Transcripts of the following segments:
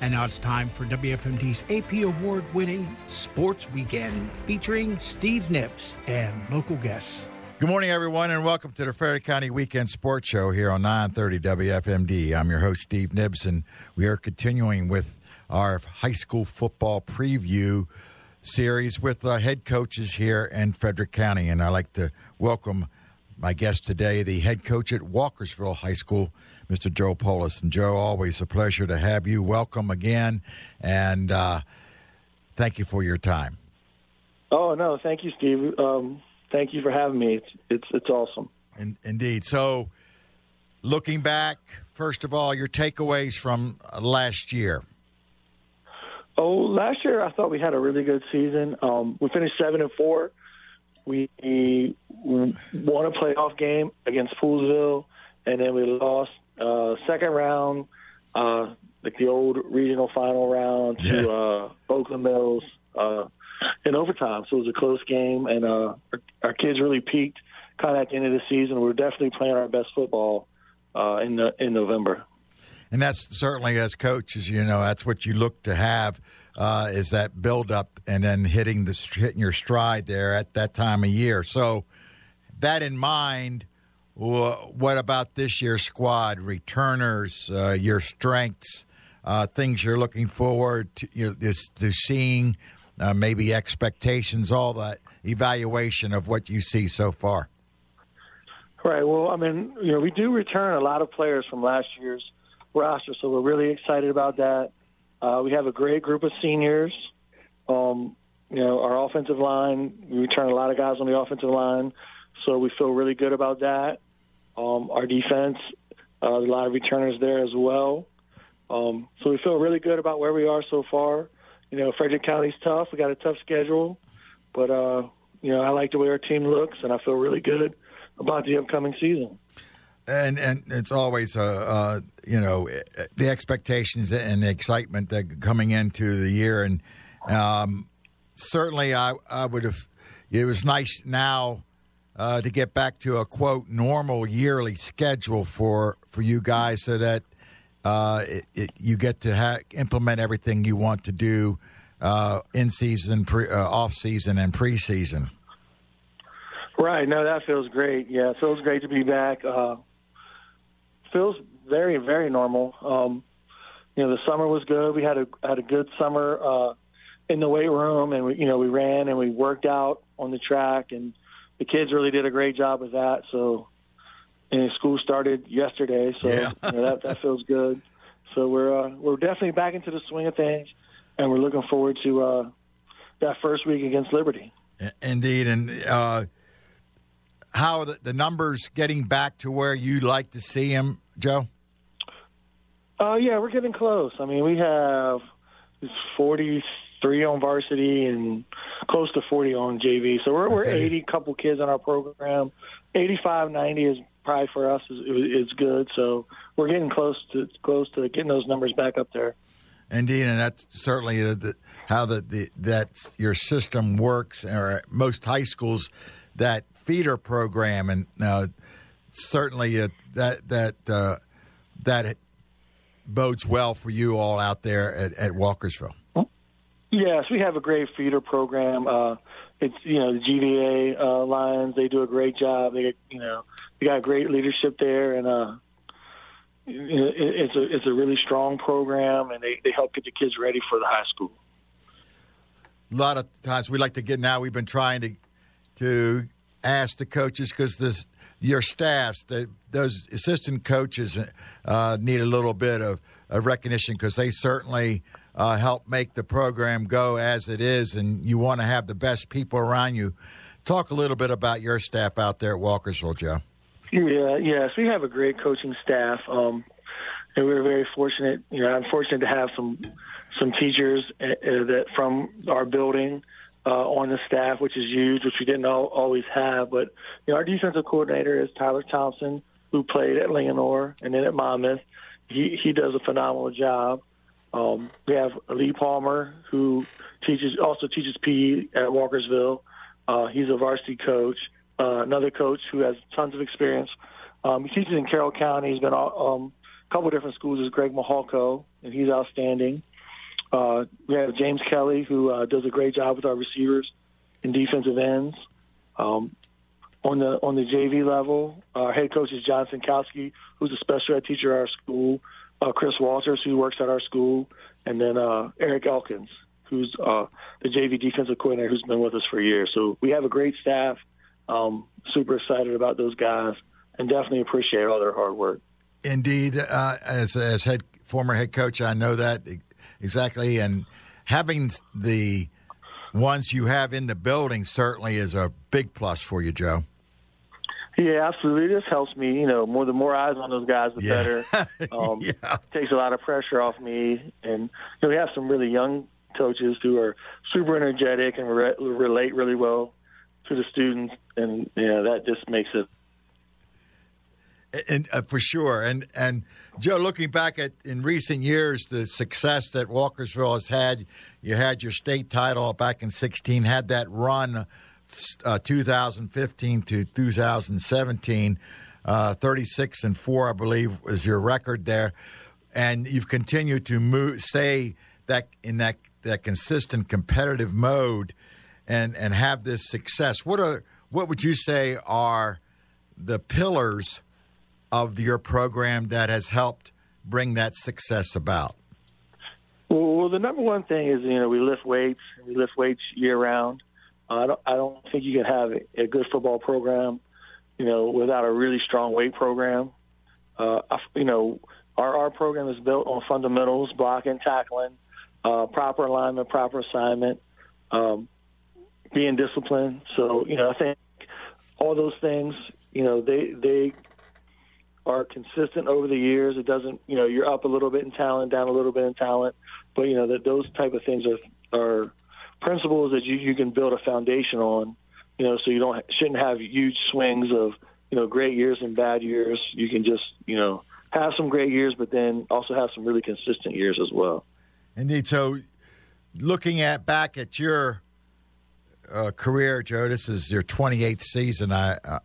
And now it's time for WFMD's AP award winning Sports Weekend featuring Steve Nibbs and local guests. Good morning, everyone, and welcome to the Frederick County Weekend Sports Show here on 930 WFMD. I'm your host, Steve Nibbs, and we are continuing with our high school football preview series with uh, head coaches here in Frederick County. And I'd like to welcome my guest today, the head coach at Walkersville High School, Mr. Joe Polis. And Joe, always a pleasure to have you. Welcome again, and uh, thank you for your time. Oh no, thank you, Steve. Um, thank you for having me. It's it's, it's awesome. In, indeed. So, looking back, first of all, your takeaways from last year. Oh, last year I thought we had a really good season. Um, we finished seven and four. We won a playoff game against Poolesville, and then we lost uh, second round, uh, like the old regional final round to Yeah. uh, Oakland Mills uh, in overtime. So it was a close game, and uh, our, our kids really peaked kind of at the end of the season. We were definitely playing our best football uh, in the, in November. And that's certainly as coaches, you know, that's what you look to have uh, is that build up and then hitting the hitting your stride there at that time of year. So that in mind, what about this year's squad? Returners, uh, your strengths, uh, things you're looking forward to, you know, to seeing, uh, maybe expectations, all that evaluation of what you see so far. Right. Well, I mean, you know, we do return a lot of players from last year's roster, so we're really excited about that. Uh, we have a great group of seniors. Um, you know, our offensive line, we return a lot of guys on the offensive line, so we feel really good about that. Um, our defense, uh, a lot of returners there as well. Um, so we feel really good about where we are so far. You know, Frederick County's tough. We got a tough schedule, but uh, you know, I like the way our team looks, and I feel really good about the upcoming season. and and it's always uh, uh you know the expectations and the excitement that coming into the year and um, certainly I I would have it was nice now uh, to get back to a quote normal yearly schedule for for you guys so that uh, it, it, you get to ha- implement everything you want to do uh, in season, pre, uh, off season, and preseason. Right. No, that feels great. Yeah, it feels great to be back. Uh, feels very, very normal. Um, you know, the summer was good. We had a had a good summer uh, in the weight room, and we, you know, we ran and we worked out on the track, and the kids really did a great job with that. So, and school started yesterday, so Yeah. you know, that that feels good. So we're uh, we're definitely back into the swing of things, and we're looking forward to uh, that first week against Liberty. Indeed, and uh, how the, the numbers getting back to where you'd like to see them, Joe? Uh, yeah, we're getting close. I mean, we have 43 on varsity and close to 40 on JV. So we're, we're That's it. 80 couple kids on our program. 85, 90 is probably for us is, is good. So we're getting close to close to getting those numbers back up there. Indeed, and that's certainly the, the, how the, the that your system works. Or most high schools, that feeder program, and uh, certainly uh, that that uh, that bodes well for you all out there at, at Walkersville. Yes, we have a great feeder program. Uh, it's you know the GVA uh, Lions. They do a great job. They you know they got great leadership there, and uh, it- it's a it's a really strong program, and they they help get the kids ready for the high school. a lot of times we like to get now we've been trying to to ask the coaches because this your staffs the, those assistant coaches uh, need a little bit of, of recognition because they certainly uh, help make the program go as it is and you want to have the best people around you talk a little bit about your staff out there at walkersville joe Yeah, yes, we have a great coaching staff, um, and we're very fortunate. You know, I'm fortunate to have some some teachers uh, uh, that from our building uh, on the staff, which is huge, which we didn't al- always have. But you know, our defensive coordinator is Tyler Thompson, who played at Linganore and then at Monmouth. He he does a phenomenal job. Um, we have Lee Palmer, who teaches also teaches PE at Walkersville. Uh, he's a varsity coach. Uh, another coach who has tons of experience. Um, he teaches in Carroll County. He's been um, a couple of different schools. Is Greg Mahalko, and he's outstanding. Uh, we have James Kelly, who uh, does a great job with our receivers and defensive ends. Um, on the on the JV level, our head coach is John Sinkowski, who's a special ed teacher at our school. Uh, Chris Walters, who works at our school, and then uh, Eric Elkins, who's uh, the JV defensive coordinator, who's been with us for years. So we have a great staff. Um, super excited about those guys, and definitely appreciate all their hard work. Indeed, uh, as as head former head coach, I know that exactly, and having the ones you have in the building certainly is a big plus for you, Joe. Yeah, absolutely. This helps me. You know, more the more eyes on those guys, the Yeah. better. Um, Yeah. Takes a lot of pressure off me, and you know, we have some really young coaches who are super energetic and re- relate really well to the students, and you know that just makes it. And uh, for sure, and and Joe, looking back at in recent years, the success that Walkersville has had, you had your state title back in '16, had that run, uh, 2015 to 2017, uh, 36 and four, I believe, is your record there, and you've continued to move, stay that in that that consistent competitive mode, and and have this success. What are what would you say are the pillars? of your program that has helped bring that success about? Well, the number one thing is you know we lift weights. We lift weights year round. I don't I don't think you can have a good football program, you know, without a really strong weight program. Uh, I, you know, our our program is built on fundamentals, blocking, tackling, uh, proper alignment, proper assignment, um, being disciplined. So you know, I think all those things, you know, they they are consistent over the years. It doesn't, you know, you're up a little bit in talent, down a little bit in talent, but you know that those type of things are are principles that you you can build a foundation on. You know, so you don't shouldn't have huge swings of you know great years and bad years. You can just you know have some great years, but then also have some really consistent years as well. Indeed. So, looking at back at your uh, career, Joe, this is your 28th season. I, uh,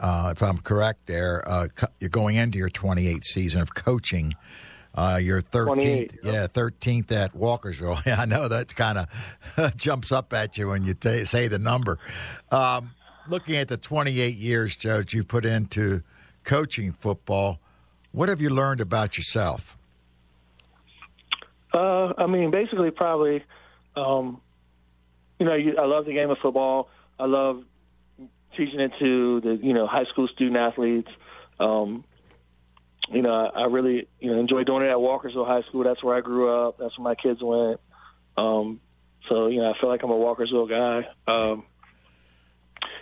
uh, if I'm correct, there, uh, you're going into your 28th season of coaching. Uh, your 13th, yeah, 13th at Walkersville. Yeah, I know that kind of jumps up at you when you ta say the number. Um, looking at the 28 years, Joe, that you've put into coaching football, what have you learned about yourself? Uh, I mean, basically, probably, um, you know, you, I love the game of football. I love teaching it to the you know high school student athletes. Um, you know, I, really you know enjoy doing it at Walkersville High School. That's where I grew up. That's where my kids went. Um, so you know, I feel like I'm a Walkersville guy. Um,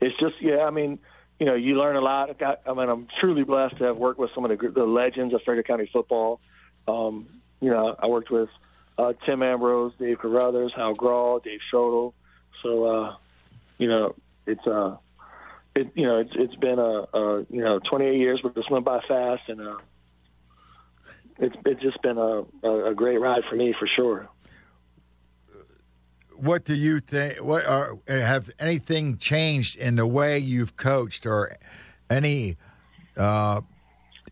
it's just yeah. I mean, you know, you learn a lot. I, got, I mean, I'm truly blessed to have worked with some of the, the legends of Frederick County football. Um, you know, I worked with uh, Tim Ambrose, Dave Carruthers, Hal Grawl, Dave Schrodel. So, uh, you know, it's uh, it you know, it's it's been a, a you know 28 years, but this went by fast, and uh, it's it's just been a, a, great ride for me for sure. what do you think? What are have anything changed in the way you've coached, or any uh,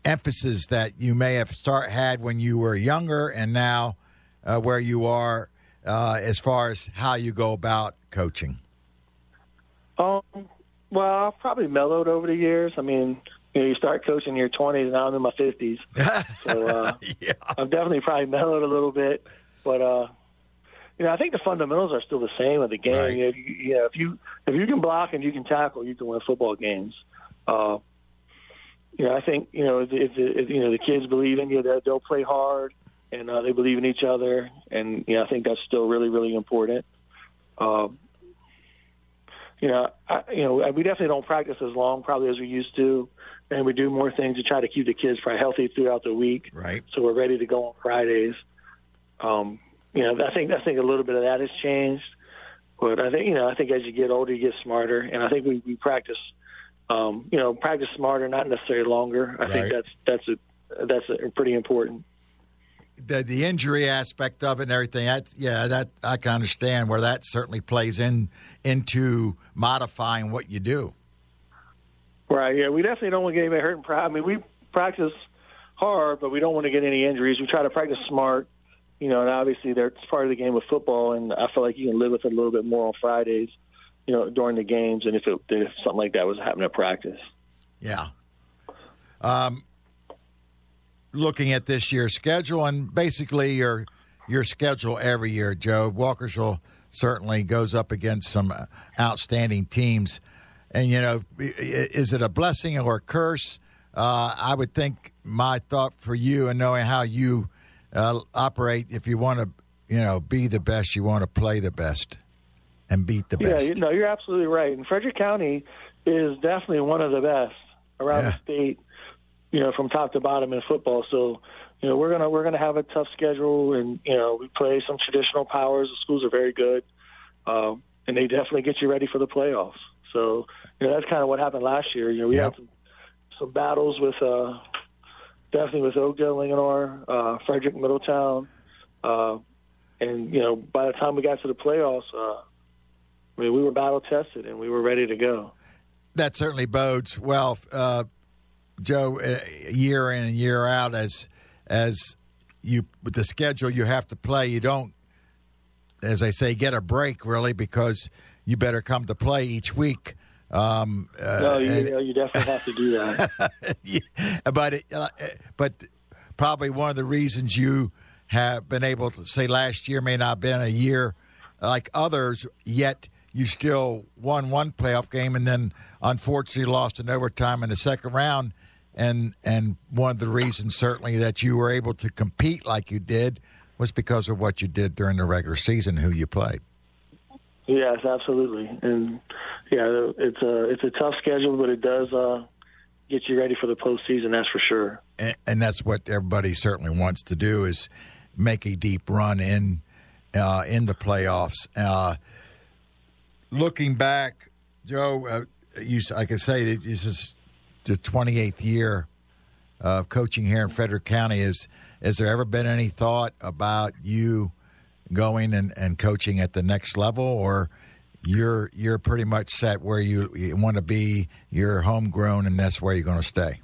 emphasis that you may have start had when you were younger, and now uh, where you are uh, as far as how you go about coaching? Um, well, I've probably mellowed over the years. I mean, you know, you start coaching in your 20s, and now I'm in my 50s. So uh, yeah, I've definitely probably mellowed a little bit, but uh, you know, I think the fundamentals are still the same of the game. Right. You, know, if you, you know, if you if you can block and you can tackle, you can win football games. Uh, you know, I think you know if, if, if you know the kids believe in you, that they'll play hard and uh, they believe in each other, and you know, I think that's still really really important. Um, you know, I, you know, we definitely don't practice as long probably as we used to, and we do more things to try to keep the kids probably healthy throughout the week. right. So we're ready to go on Fridays. Um, you know, I think I think a little bit of that has changed, but I think you know I think as you get older, you get smarter, and I think we, we practice, um, you know, practice smarter, not necessarily longer. I Right. think that's that's a that's a pretty important. The the injury aspect of it and everything. That yeah, that I can understand where that certainly plays in into modifying what you do. Right. Yeah, we definitely don't want to get anybody hurt. In pra- I mean, we practice hard, but we don't want to get any injuries. We try to practice smart. you know, and obviously it's part of the game of football, and I feel like you can live with it a little bit more on Fridays, you know, during the games, and if, it, if something like that was happening at practice. Yeah. Um, looking at this year's schedule and basically your your schedule every year, Joe Walkersville certainly goes up against some outstanding teams. And you know, is it a blessing or a curse? Uh, I would think my thought for you and knowing how you uh, operate, if you want to, you know, be the best, you want to play the best and beat the best. Yeah, no, you're absolutely right. And Frederick County is definitely one of the best around yeah. the state. You know, from top to bottom in football. So, you know, we're gonna we're gonna have a tough schedule, and you know, we play some traditional powers. The schools are very good, um, and they definitely get you ready for the playoffs. So, you know, that's kind of what happened last year. You know, we yep. had some, some battles with uh, definitely with Oakdale, Linganore, uh, Frederick, Middletown, uh, and you know, by the time we got to the playoffs, uh, I mean, we were battle tested and we were ready to go that certainly bodes well, uh, Joe. Uh, year in and year out, as as you with the schedule you have to play, you don't, as I say, get a break really because you better come to play each week. Um, uh, no, you, and, you definitely have to do that. yeah, but it, uh, but probably one of the reasons you have been able to say last year may not have been a year like others, yet you still won one playoff game and then unfortunately lost in overtime in the second round. And and one of the reasons certainly that you were able to compete like you did was because of what you did during the regular season, who you played. Yes, absolutely, and yeah, it's a it's a tough schedule, but it does uh, get you ready for the postseason. That's for sure. And, and, that's what everybody certainly wants to do is make a deep run in uh, in the playoffs. Uh, looking back, Joe, uh, you, I can say that this is the 28th year of coaching here in Frederick County. Is has there ever been any thought about you going and, and coaching at the next level, or you're you're pretty much set where you, you want to be? You're homegrown, and that's where you're going to stay.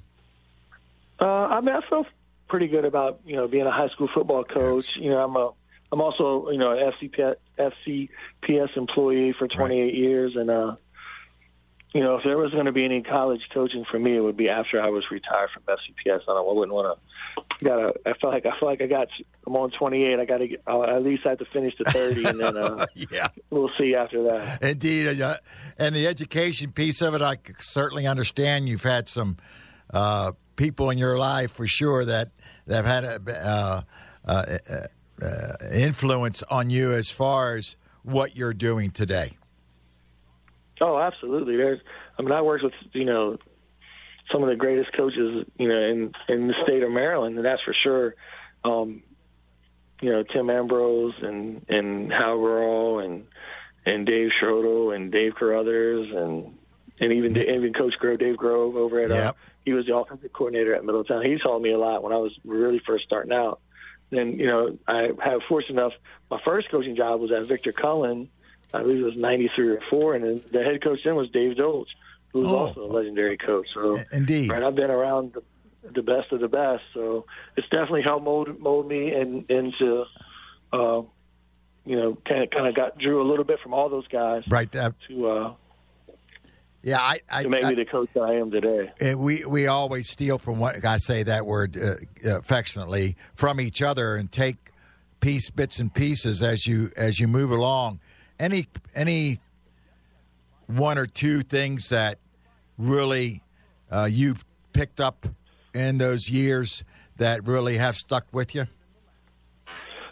Uh, I mean, I feel pretty good about you know being a high school football coach. Yes. You know, I'm a I'm also you know an FCP, FCPS employee for 28 right. years, and uh, you know, if there was going to be any college coaching for me, it would be after I was retired from FCPS. I, don't, I wouldn't want to. Got to. I feel like I feel like I got. I'm on 28. I got to. Uh, at least I have to finish the 30, and then uh, yeah, we'll see after that. Indeed, uh, and the education piece of it, I certainly understand. You've had some uh, people in your life for sure that that have had a, uh, uh, uh, influence on you as far as what you're doing today. Oh, absolutely. There's, I mean, I worked with you know some of the greatest coaches you know in in the state of Maryland, and that's for sure. Um, you know, Tim Ambrose and and Hal Rurall and and Dave Schroeder and Dave Carruthers and and even even Coach Grove, Dave Grove over at uh, yep. uh, he was the offensive coordinator at Middletown. He taught me a lot when I was really first starting out. Then you know I have fortunate enough. My first coaching job was at Victor Cullen I believe it was 93 or 4, and the head coach then was Dave Dolch, who was oh. also a legendary coach. So, Indeed. Right, I've been around the, the best of the best, so it's definitely helped mold, mold me and into, uh, you know, kind of, kind of got drew a little bit from all those guys. Right. Uh, to, uh, yeah, I, I to make I, me the coach that I am today. we we always steal from what I say that word uh, affectionately from each other and take piece bits and pieces as you as you move along any any one or two things that really uh, you picked up in those years that really have stuck with you?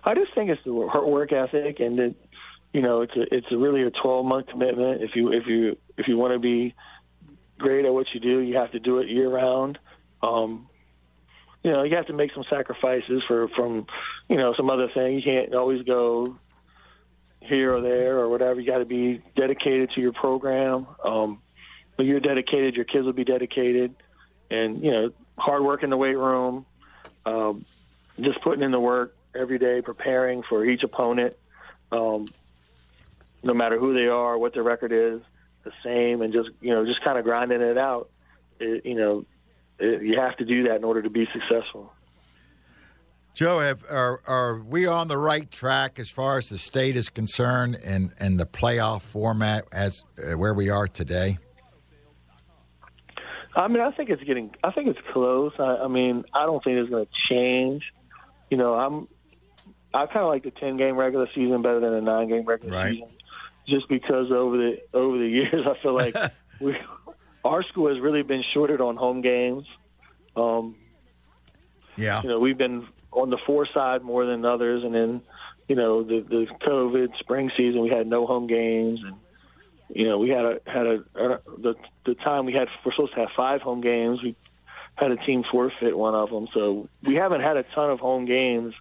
I just think it's the work ethic, and that you know it's a, it's a really a twelve month commitment. If you if you if you want to be great at what you do, you have to do it year round. Um, you know, you have to make some sacrifices for from you know some other things. You can't always go here or there or whatever. You got to be dedicated to your program. Um, when you're dedicated, your kids will be dedicated, and you know, hard work in the weight room, um, just putting in the work every day, preparing for each opponent. Um, no matter who they are, what their record is, the same, and just you know, just kind of grinding it out. It, you know, it, you have to do that in order to be successful. Joe, have, are are we on the right track as far as the state is concerned, and and the playoff format as uh, where we are today? I mean, I think it's getting. I think it's close. I, I mean, I don't think it's going to change. You know, I'm. I kind of like the ten game regular season better than a nine game regular Right. season, just because over the over the years, I feel like we our school has really been shorted on home games. Um, Yeah, you know, we've been on the four side more than others, and then, you know, the the COVID spring season, we had no home games, and you know, we had a had a, a the the time we had we're supposed to have five home games, we had a team forfeit one of them, so we haven't had a ton of home games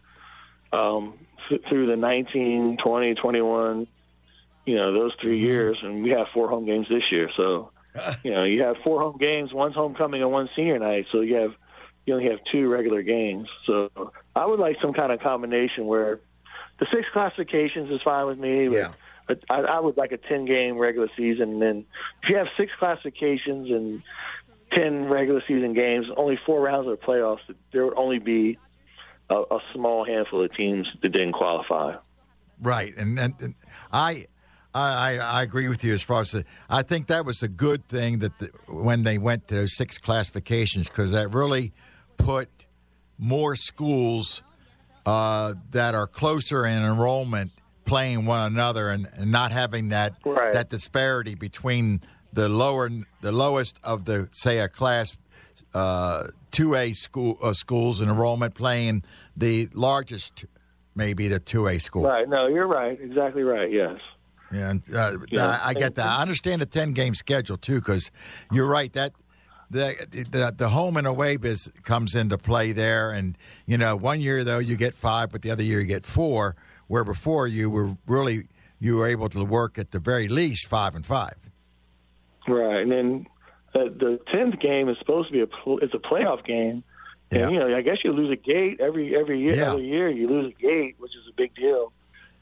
um, th- through the 19, 20, 21, you know, those 3 years, and we have four home games this year, so. You know, you have four home games, one's homecoming and one senior night, so you have you only have two regular games. So I would like some kind of combination where the six classifications is fine with me. But Yeah. but I, I would like a ten game regular season, and then if you have six classifications and ten regular season games, only four rounds of the playoffs, there would only be a, a small handful of teams that didn't qualify. right. And, and, and I, I I agree with you as far as the, I think that was a good thing that the, when they went to those six classifications because that really put more schools uh, that are closer in enrollment playing one another and, and not having that Right. that disparity between the lower the lowest of the say a class uh, two A school uh, schools in enrollment playing the largest maybe the two A school. Right? No, you're right. Exactly right. Yes. Yeah, and, uh, Yeah. I, I get that. I understand the ten game schedule too, because you're right that the, the the home and away biz comes into play there, and you know one year though you get five, but the other year you get four, where before you were really you were able to work at the very least five and five. Right, and then uh, the tenth game is supposed to be a pl- it's a playoff game, Yeah. and you know I guess you lose a gate every every year. Yeah. Every year you lose a gate, which is a big deal.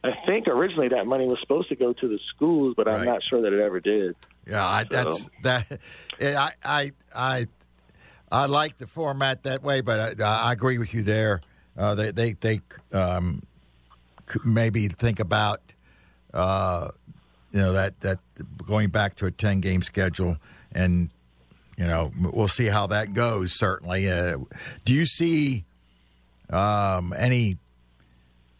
I think originally that money was supposed to go to the schools, but I'm Right. not sure that it ever did. Yeah, I, that's that. I I I I like the format that way, but I, I agree with you there. Uh, they they they um, maybe think about uh, you know that that going back to a ten game schedule, and you know we'll see how that goes. Certainly, uh, do you see um, any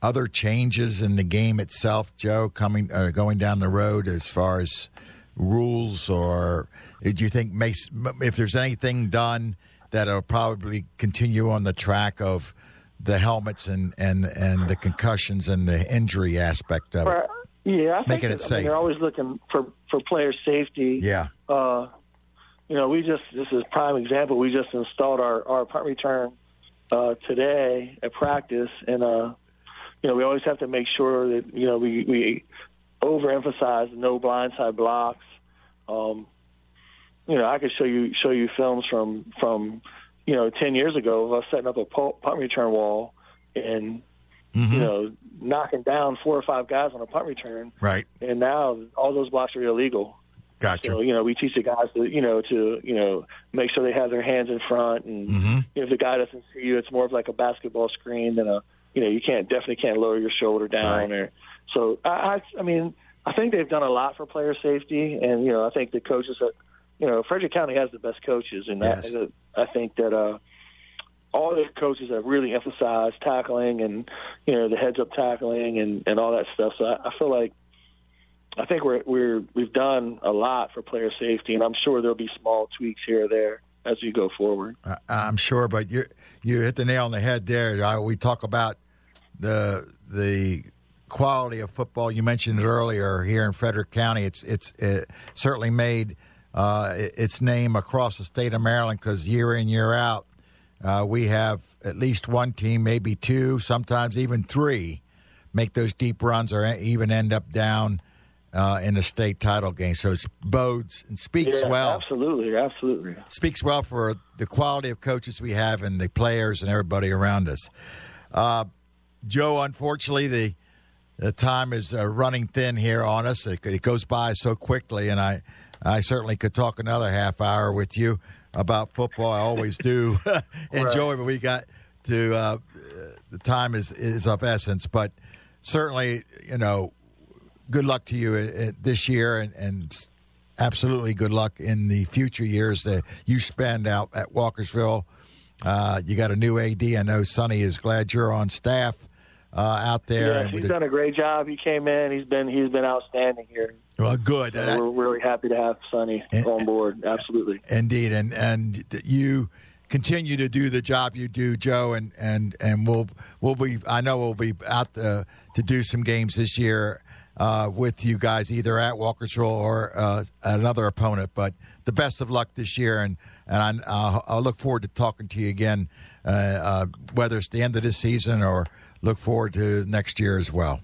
other changes in the game itself, Joe, coming uh, going down the road as far as rules, or do you think makes if there's anything done that'll probably continue on the track of the helmets and and and the concussions and the injury aspect of it? Yeah, I think Making it that- I mean, safe. they're always looking for for player safety. Yeah, uh, you know, we just this is a prime example. We just installed our our punt return uh, today at practice, and uh, you know, we always have to make sure that you know we we overemphasize no blindside blocks. Um, you know, I could show you show you films from from you know ten years ago of us setting up a punt return wall and Mm-hmm. you know knocking down four or five guys on a punt return, right. and now all those blocks are illegal. Gotcha. So you know, we teach the guys to you know to you know make sure they have their hands in front, and Mm-hmm. if the guy doesn't see you, it's more of like a basketball screen than a you know you can't definitely can't lower your shoulder down Right. or so. I, I I mean I think they've done a lot for player safety, and you know I think the coaches that you know Frederick County has the best coaches, and Yes. I, I think that uh all the coaches have really emphasized tackling and you know the heads up tackling and and all that stuff. So I, I feel like I think we're we're we've done a lot for player safety, and I'm sure there'll be small tweaks here or there as you go forward. I- I'm sure, but you you hit the nail on the head there. We talk about the the quality of football. You mentioned it earlier here in Frederick County. It's it's it certainly made uh, its name across the state of Maryland because year in year out uh, we have at least one team, maybe two, sometimes even three, make those deep runs or even end up down uh, in the state title game. So it bodes and speaks Yeah, well absolutely, absolutely. speaks well for the quality of coaches we have and the players and everybody around us. Uh, Joe, unfortunately, the the time is uh, running thin here on us. It, it goes by so quickly, and I I certainly could talk another half hour with you about football. I always do enjoy, but we got to uh, the time is is of essence. But certainly, you know, good luck to you uh, uh, this year, and, and absolutely good luck in the future years that you spend out at Walkersville. Uh, you got a new AD. I know Sonny is glad you're on staff uh, out there. Yeah, he's done a great job. He came in. He's been he's been outstanding here. Well, good. So we're really happy to have Sonny and, on board. Absolutely. Indeed, and and you continue to do the job you do, Joe, and and and we'll we'll be. I know we'll be out to, to do some games this year uh, with you guys, either at Walkersville or uh, another opponent. But the best of luck this year, and and I, will look forward to talking to you again, uh, uh, whether it's the end of this season or look forward to next year as well.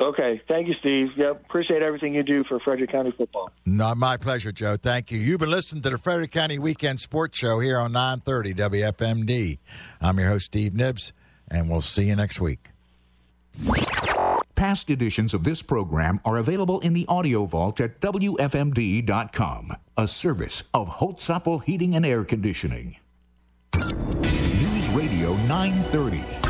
Okay. Thank you, Steve. Yep. Appreciate everything you do for Frederick County football. No, my pleasure, Joe. Thank you. You've been listening to the Frederick County Weekend Sports Show here on 930 WFMD. I'm your host, Steve Nibbs, and we'll see you next week. Past editions of this program are available in the audio vault at WFMD.com, a service of Holtzapfel Heating and Air Conditioning. News Radio 930.